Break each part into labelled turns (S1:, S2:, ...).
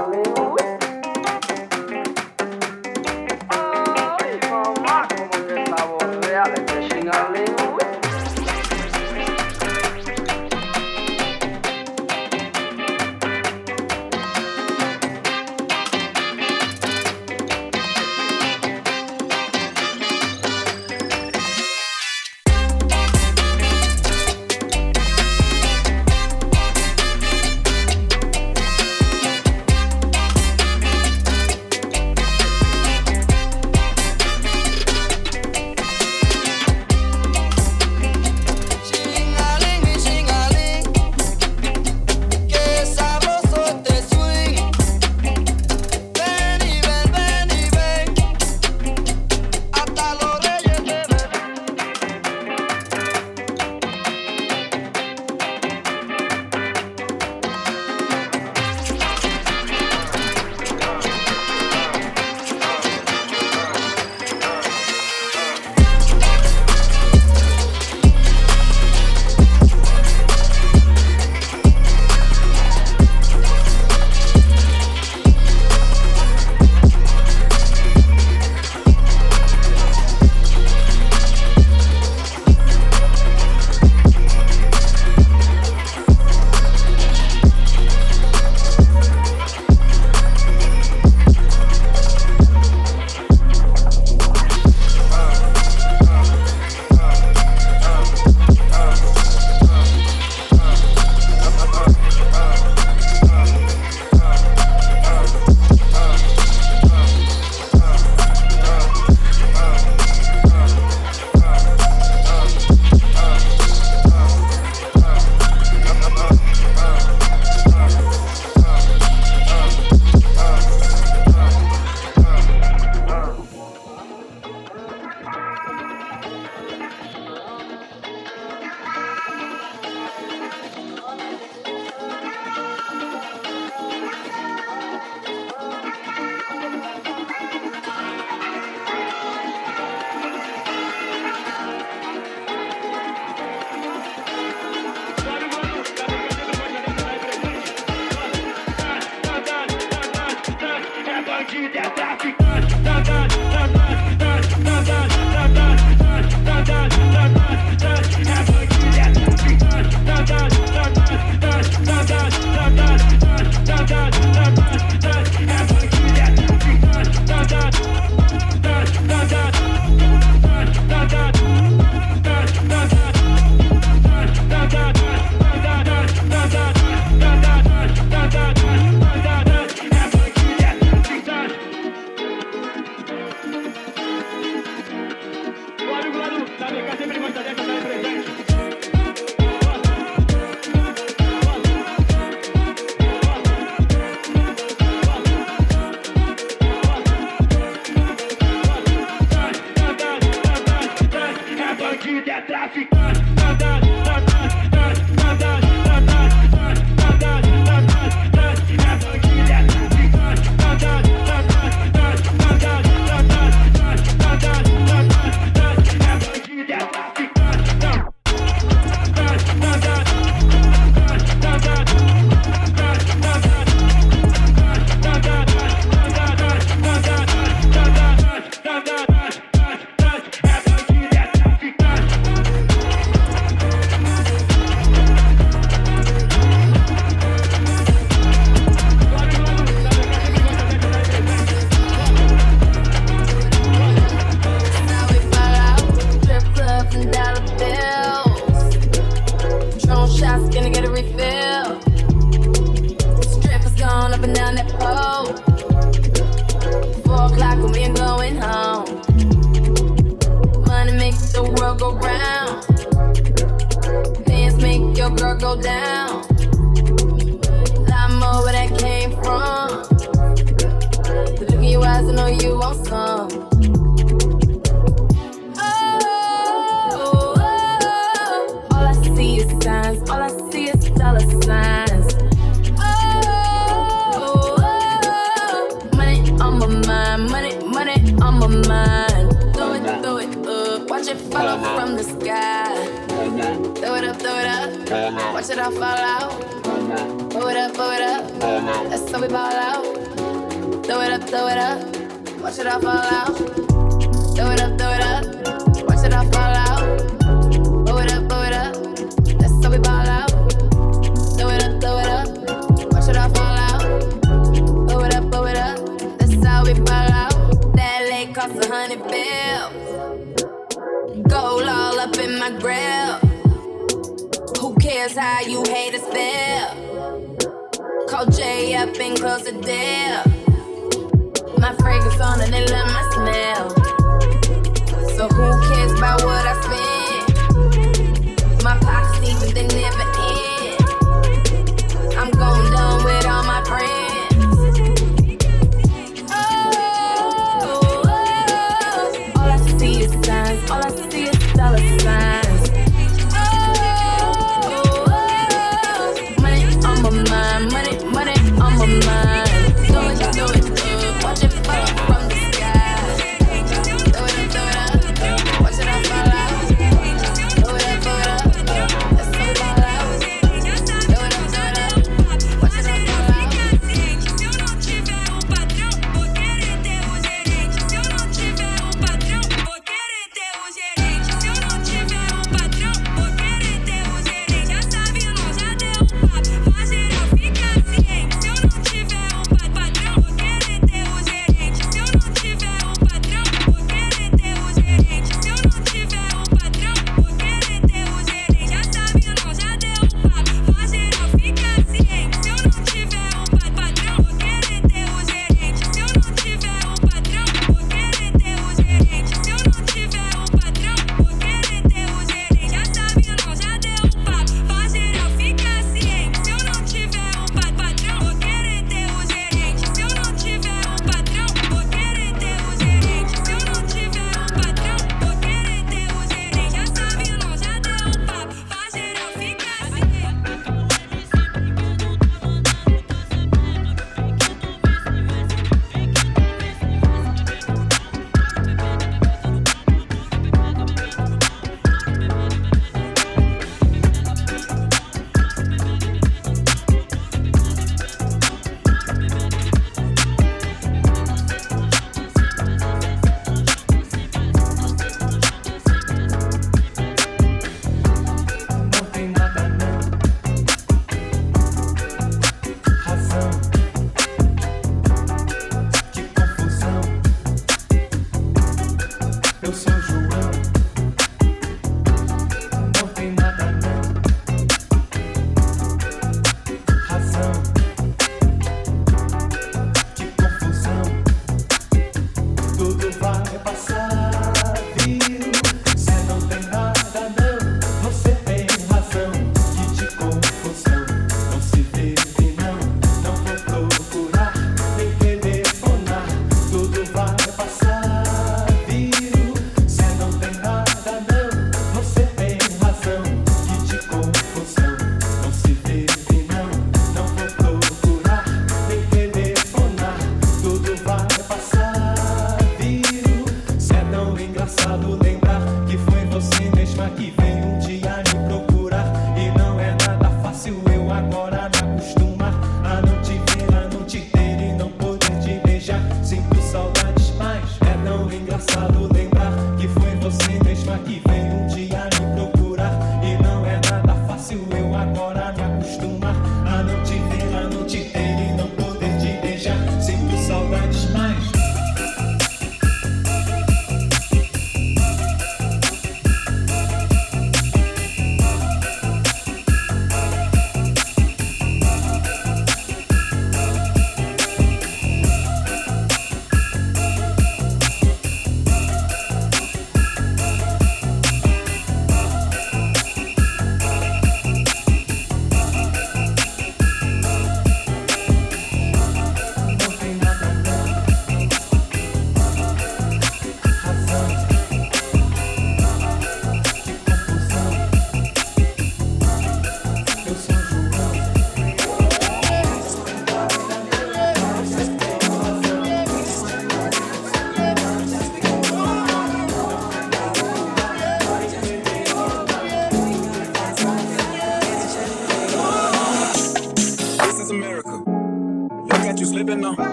S1: Amen.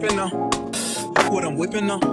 S1: whipping up. What I'm whipping
S2: up.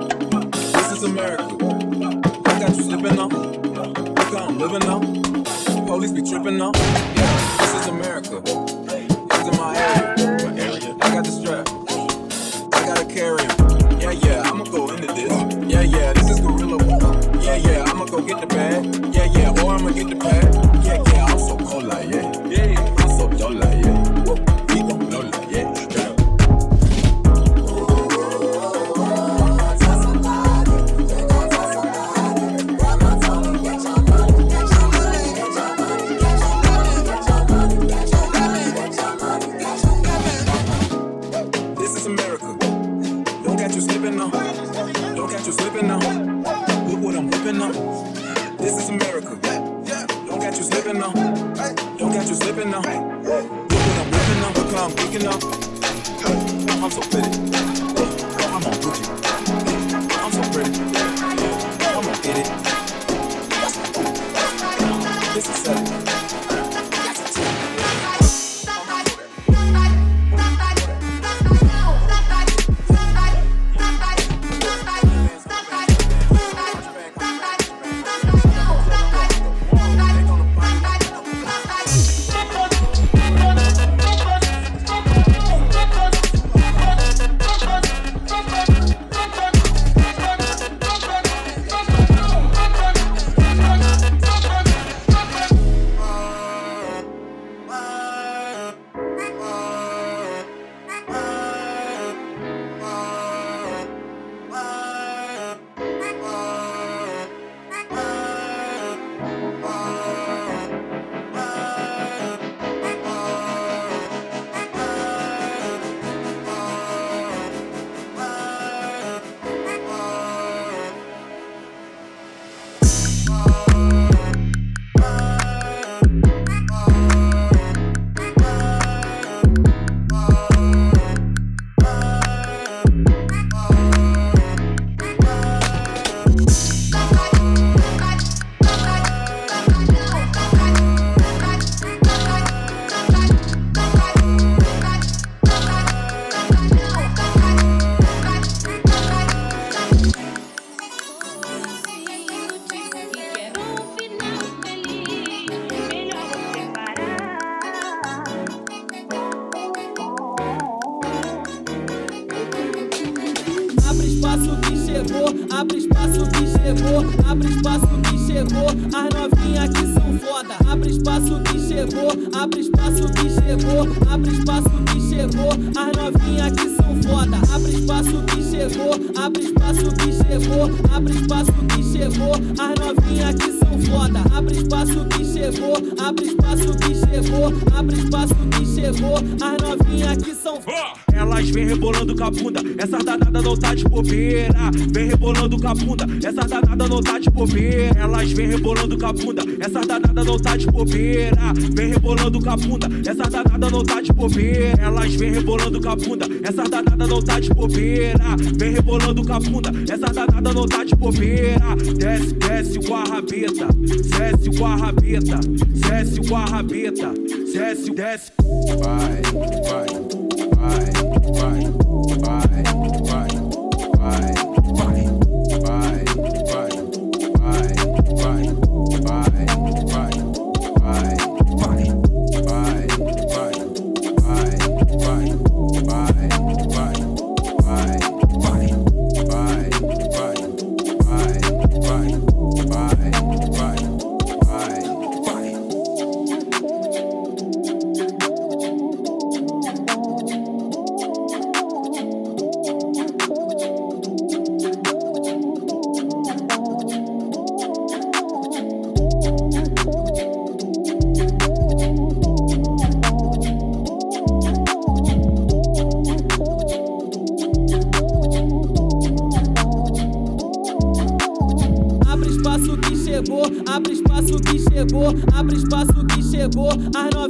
S3: Abre espaço que chegou. As novinhas que são foda. Abre espaço que chegou, abre espaço que chegou, abre espaço que chegou. As novinhas que são foda. Abre espaço que chegou, abre espaço que chegou, abre espaço que chegou. As novinhas que são foda.
S4: Elas vem rebolando com a bunda, essa danada não tá de bobeira. Vem rebolando com a bunda, essa danada não tá de bobeira. Elas vem rebolando com a bunda, essa danada não tá de bobeira. Vem rebolando com a bunda, essa danada não tá de bobeira. Elas vem rebolando com a bunda, essa danada não tá de bobeira. Vem rebolando com a bunda, essa danada não tá de bobeira. Desce, desce o arrabeta, desce o arrabeta, desce o arrabeta, desce, desce.
S1: Vai, vai,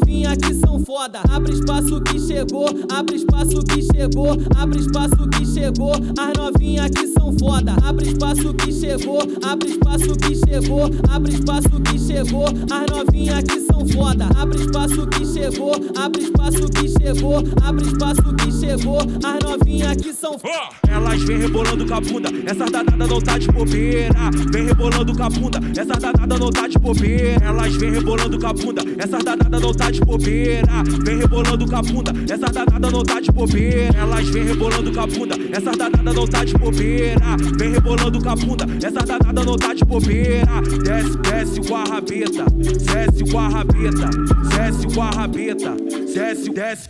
S3: as novinha que são foda. Abre espaço que chegou, abre espaço que chegou, abre espaço que chegou, as novinha que são foda. Abre espaço que chegou, abre espaço que chegou, abre espaço que chegou, as novinha que são foda. Abre espaço que chegou, abre espaço que chegou, abre espaço que chegou, as novinha que são foda.
S4: Elas vem rebolando com a bunda, essa danada não tá de bobeira. Vem rebolando com a bunda, essa danada não tá de bobeira. Elas vem rebolando com a bunda, essa danada não tá de bobeira. Vem rebolando com a bunda, essa danada não tá de bobeira. Elas vem rebolando com a bunda, essa danada não tá de bobeira. Vem rebolando com a bunda, essa danada não tá de bobeira. Desce, desce com a rabeta, desce com a rabeta, desce com a rabeta, desce, desce.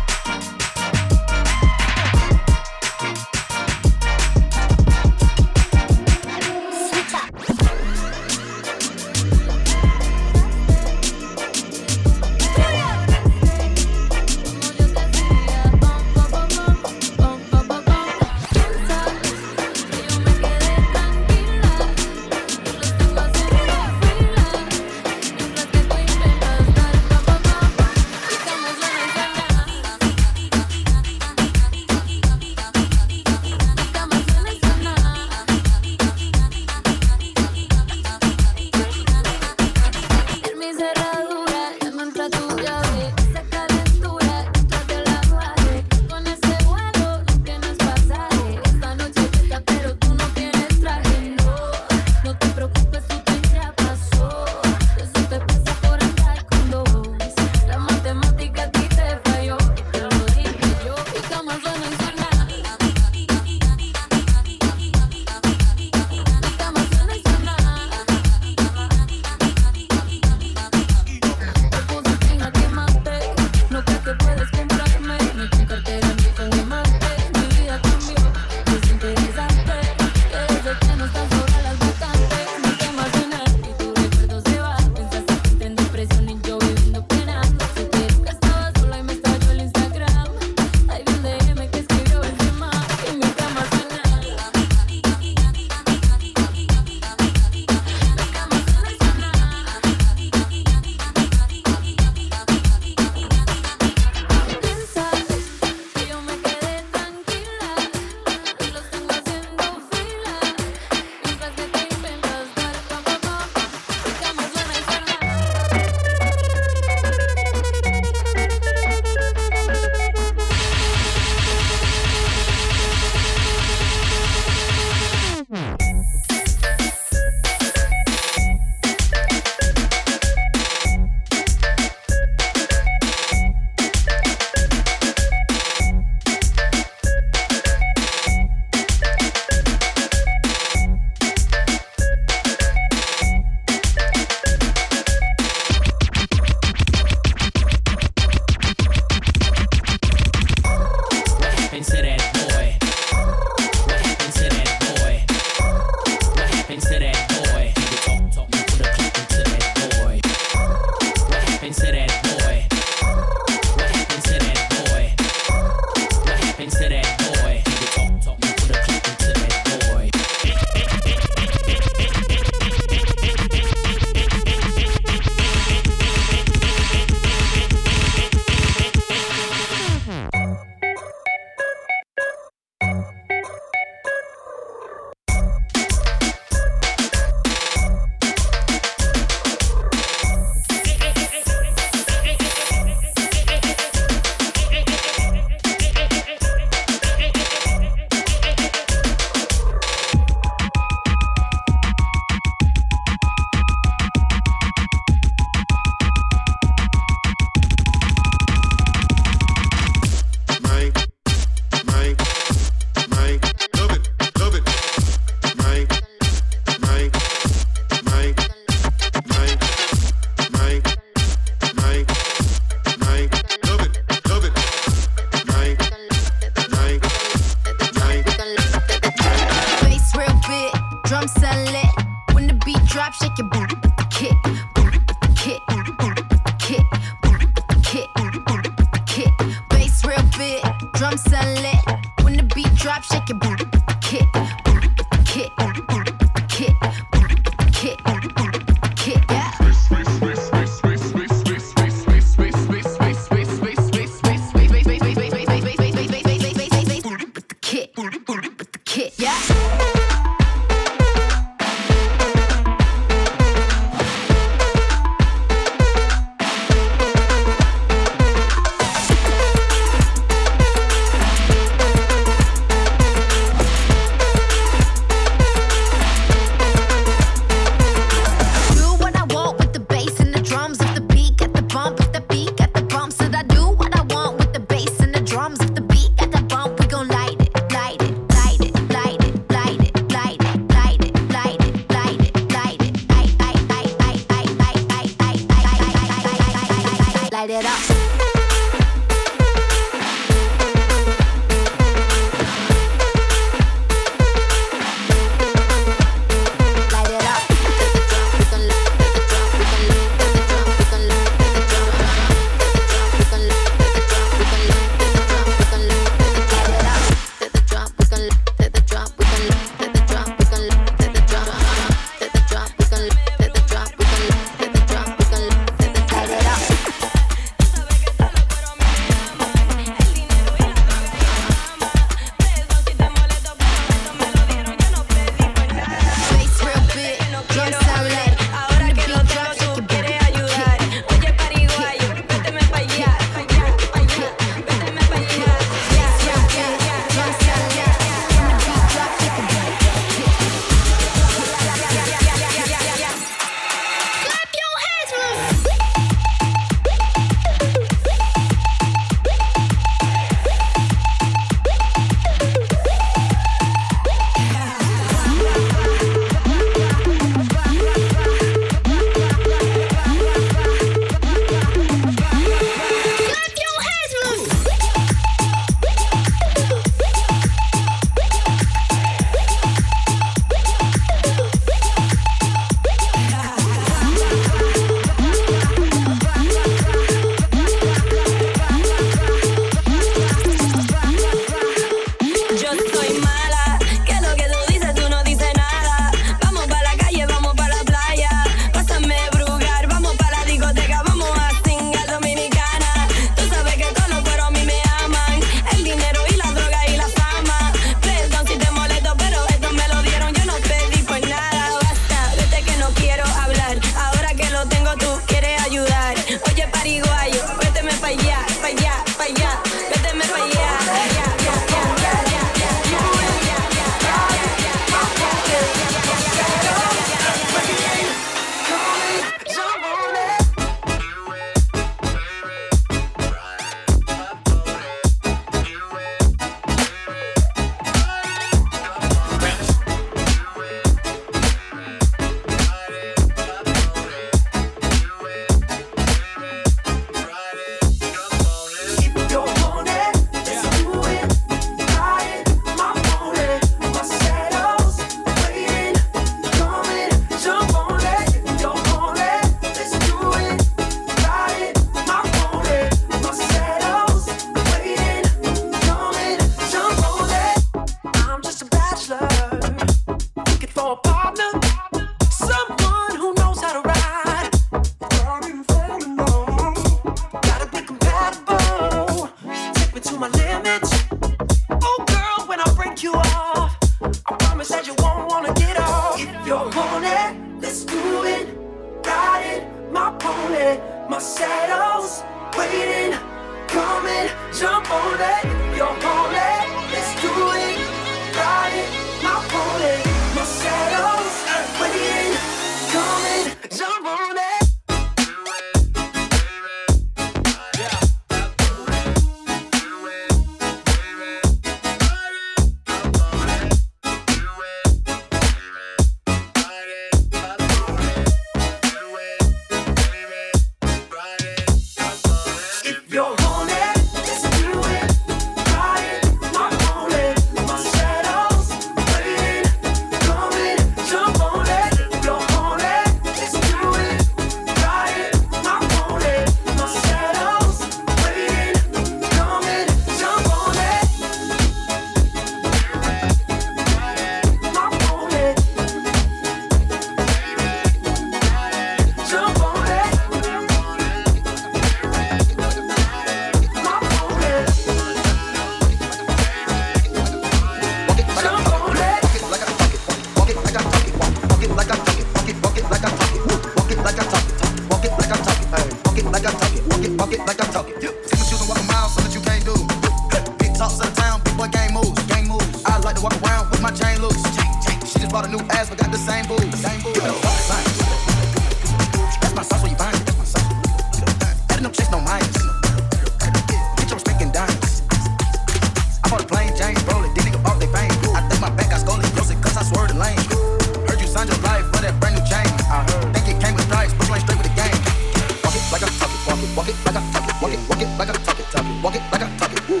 S5: walk it, walk it like I talk it, talk it, walk it like I talk it.
S6: Woo.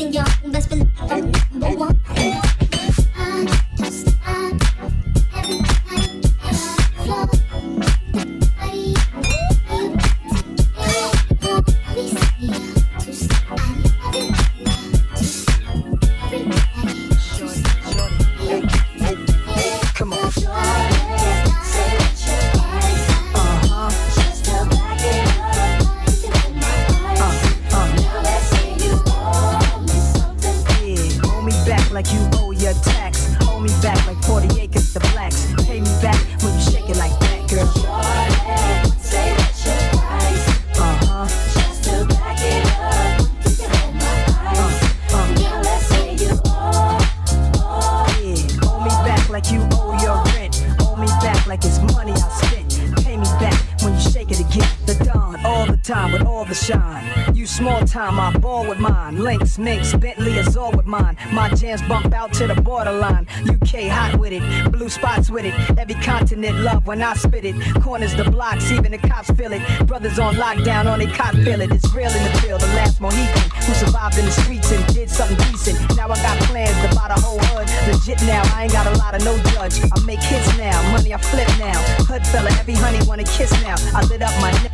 S6: sing your
S7: best believe. up
S8: when I spit it. Corners the blocks, even the cops feel it. Brothers on lockdown, on they cop feel it. It's real in the field, the last Mohican who survived in the streets and did something decent. Now I got plans to buy the whole hood. Legit now, I ain't got a lot of no judge. I make hits now, money I flip now. Hood fella, every honey wanna kiss now. I lit up my neck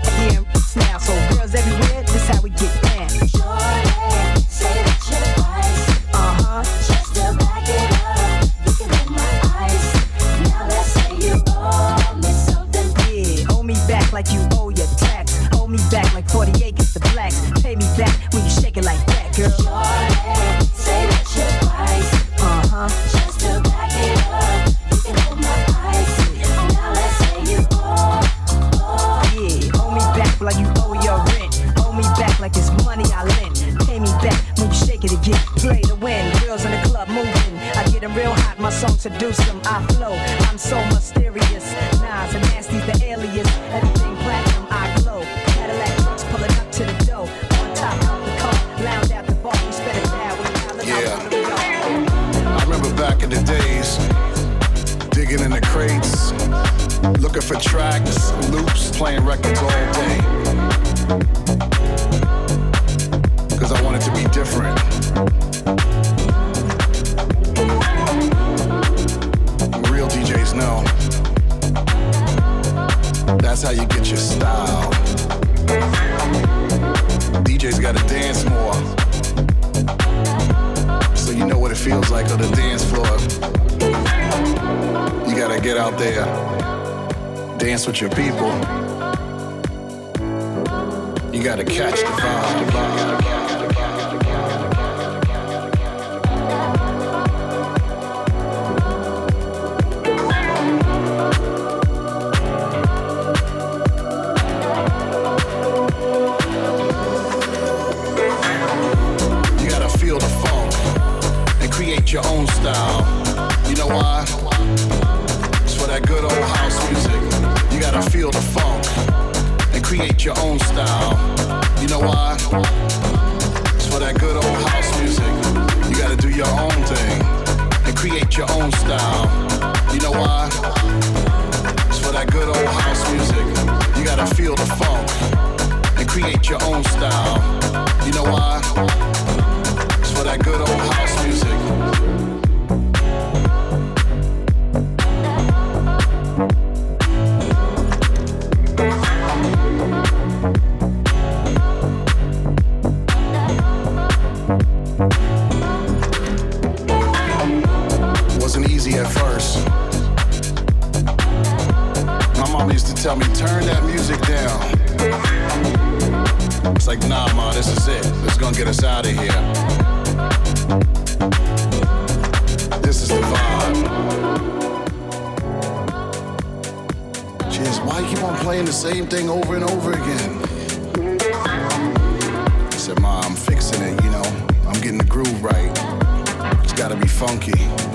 S9: playing the same thing over and over again. I said, Ma, I'm fixing it, you know. I'm getting the groove right. It's gotta be funky.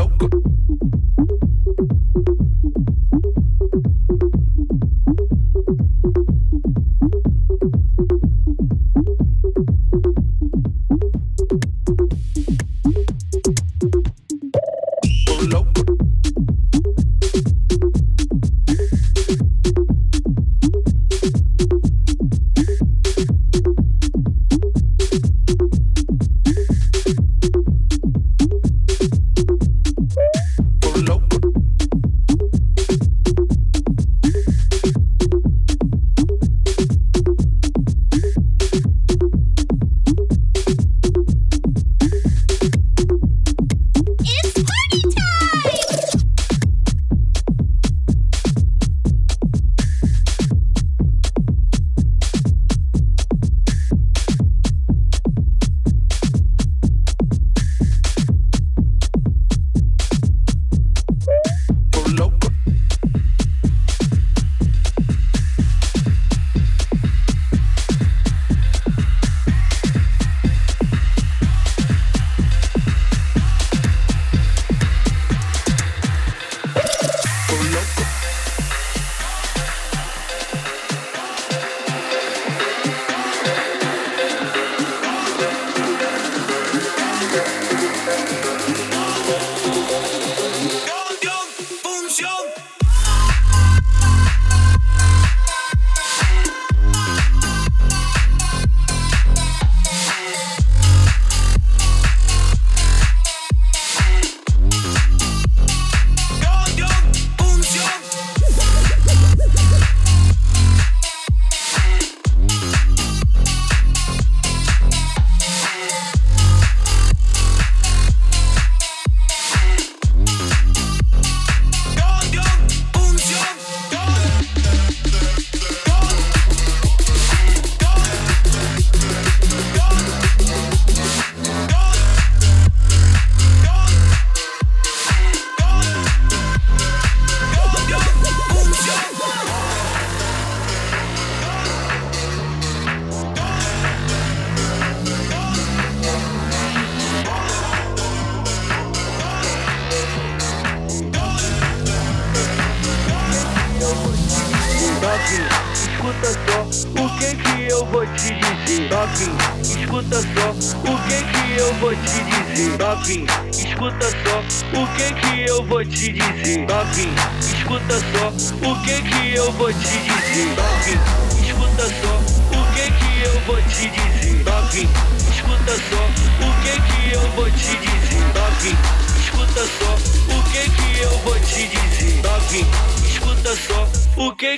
S4: loco.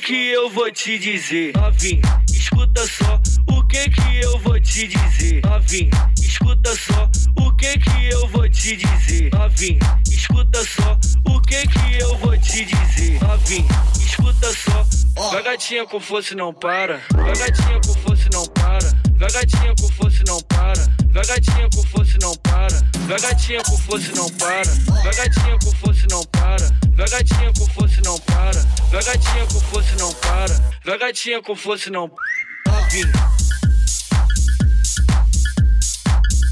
S4: Que eu vou te dizer. Novinha, escuta só o que que eu vou te dizer. Novinha, escuta só o que que eu vou te dizer. Novinha, escuta só o que que eu vou te dizer. Novinha, escuta só. Vai gatinha com força não para. Vai gatinha com força não para. Vai gatinha com força não para. Vai gatinha com força não para. Vai gatinha com força não para. Vai gatinha com força não para. Vai gatinha com força não para. Vai gatinha com força não para. Vai gatinha com força não Novinha.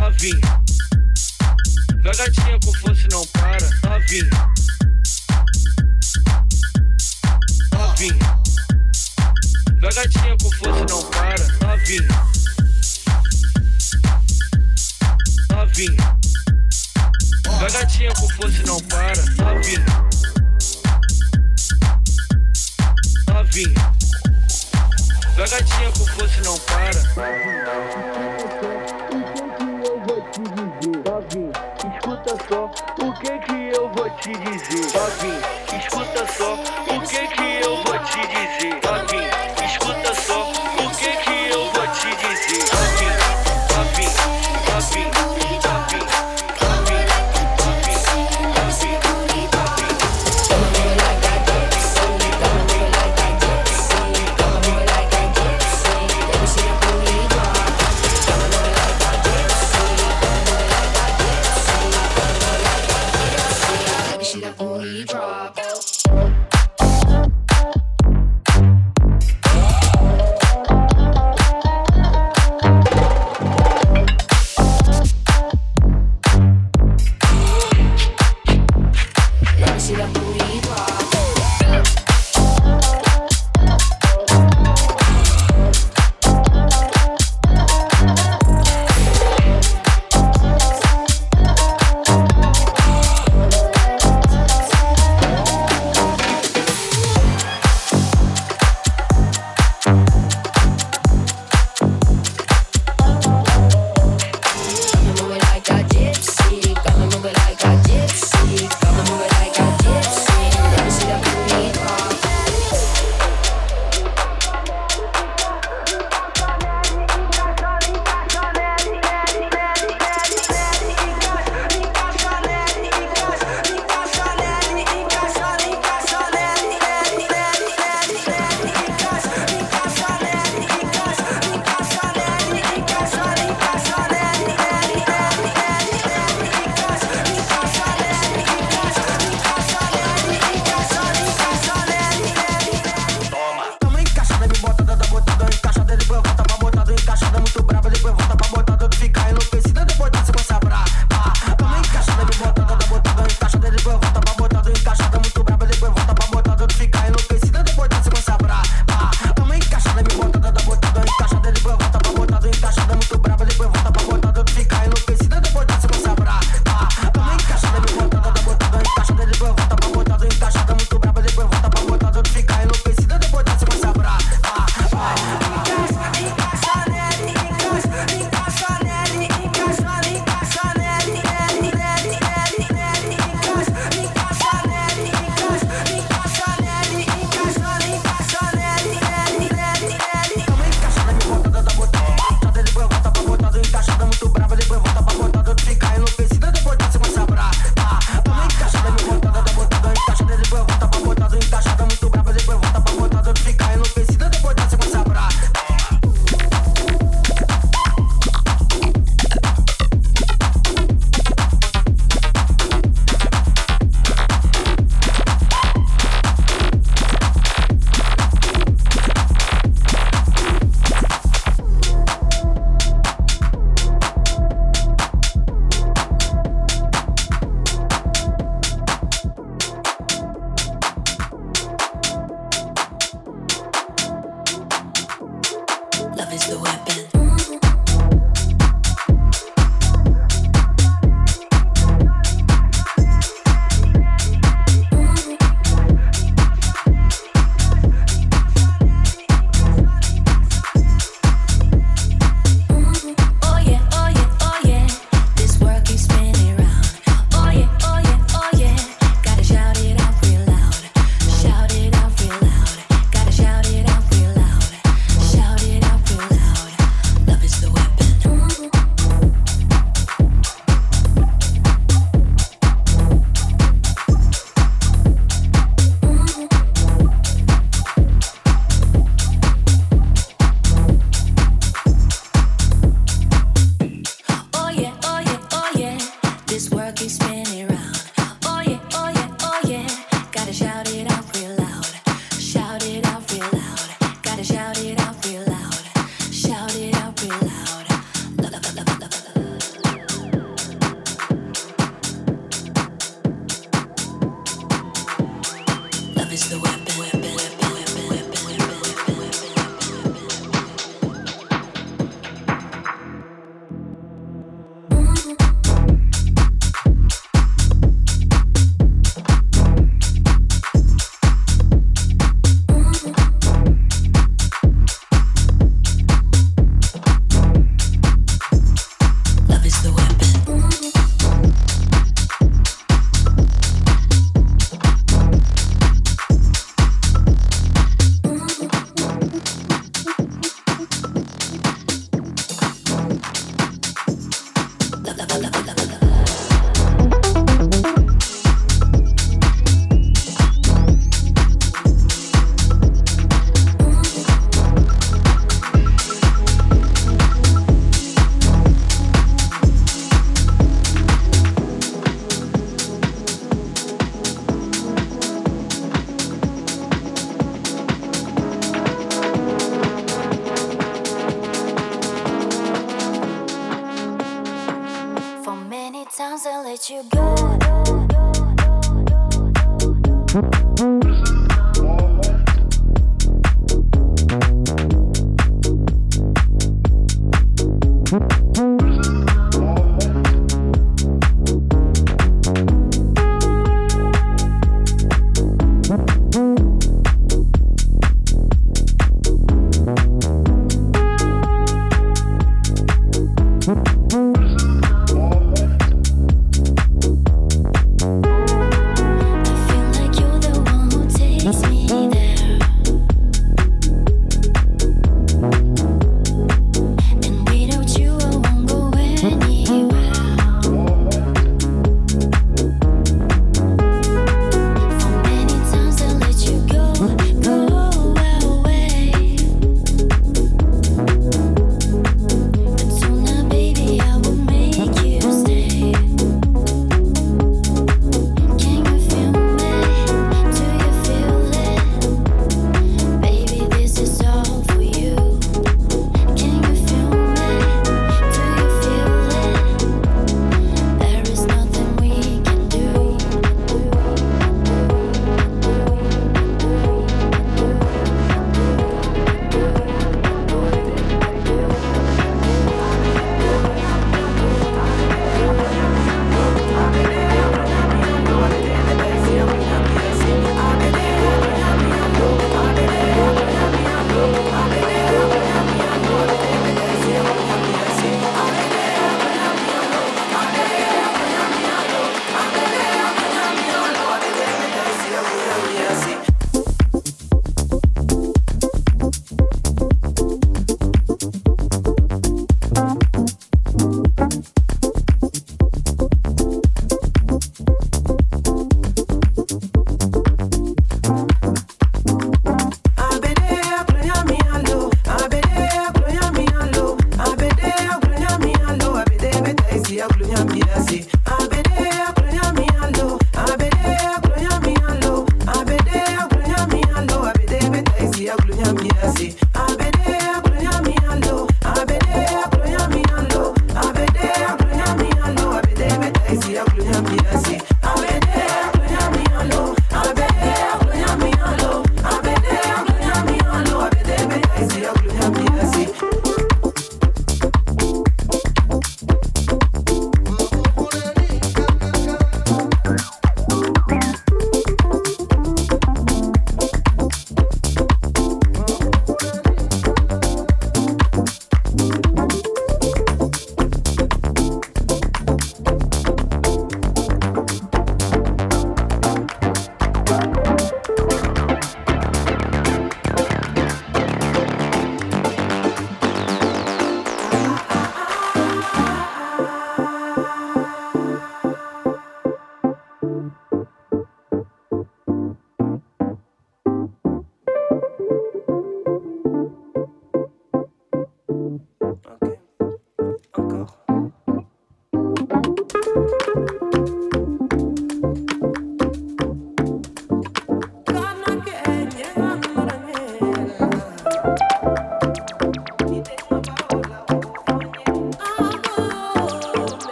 S4: Novinha. Vai gatinha com força não para. Novinha. Novinha. Vai gatinha com força não para. Novinha. Novinha. Vai gatinha com força não para. Novinha. Novinha. Vai gatinha com força não para. Novinha, escuta só o que que eu vou te dizer. Novinha,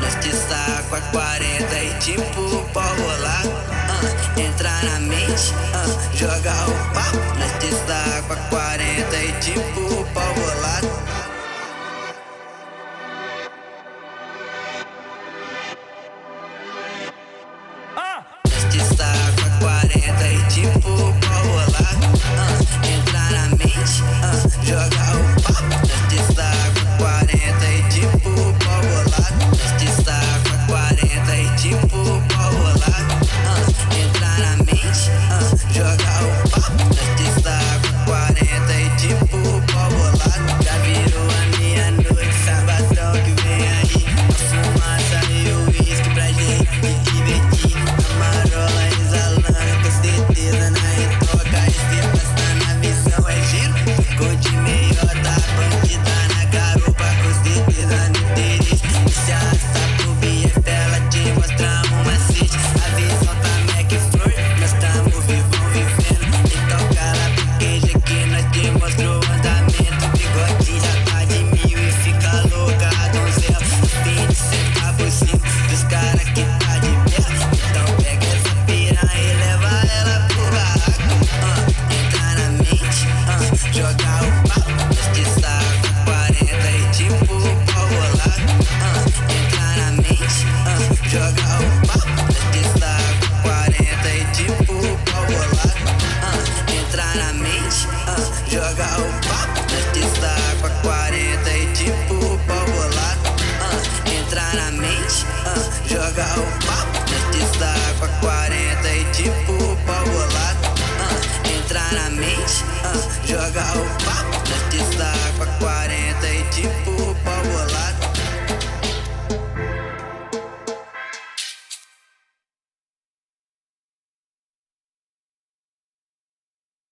S10: Neste saco a 40 e tipo pau rolar. Uh, entra na mente, uh, joga o papo. Neste saco a 40 e tipo pau rolar. Ah! Neste saco a 40 e tipo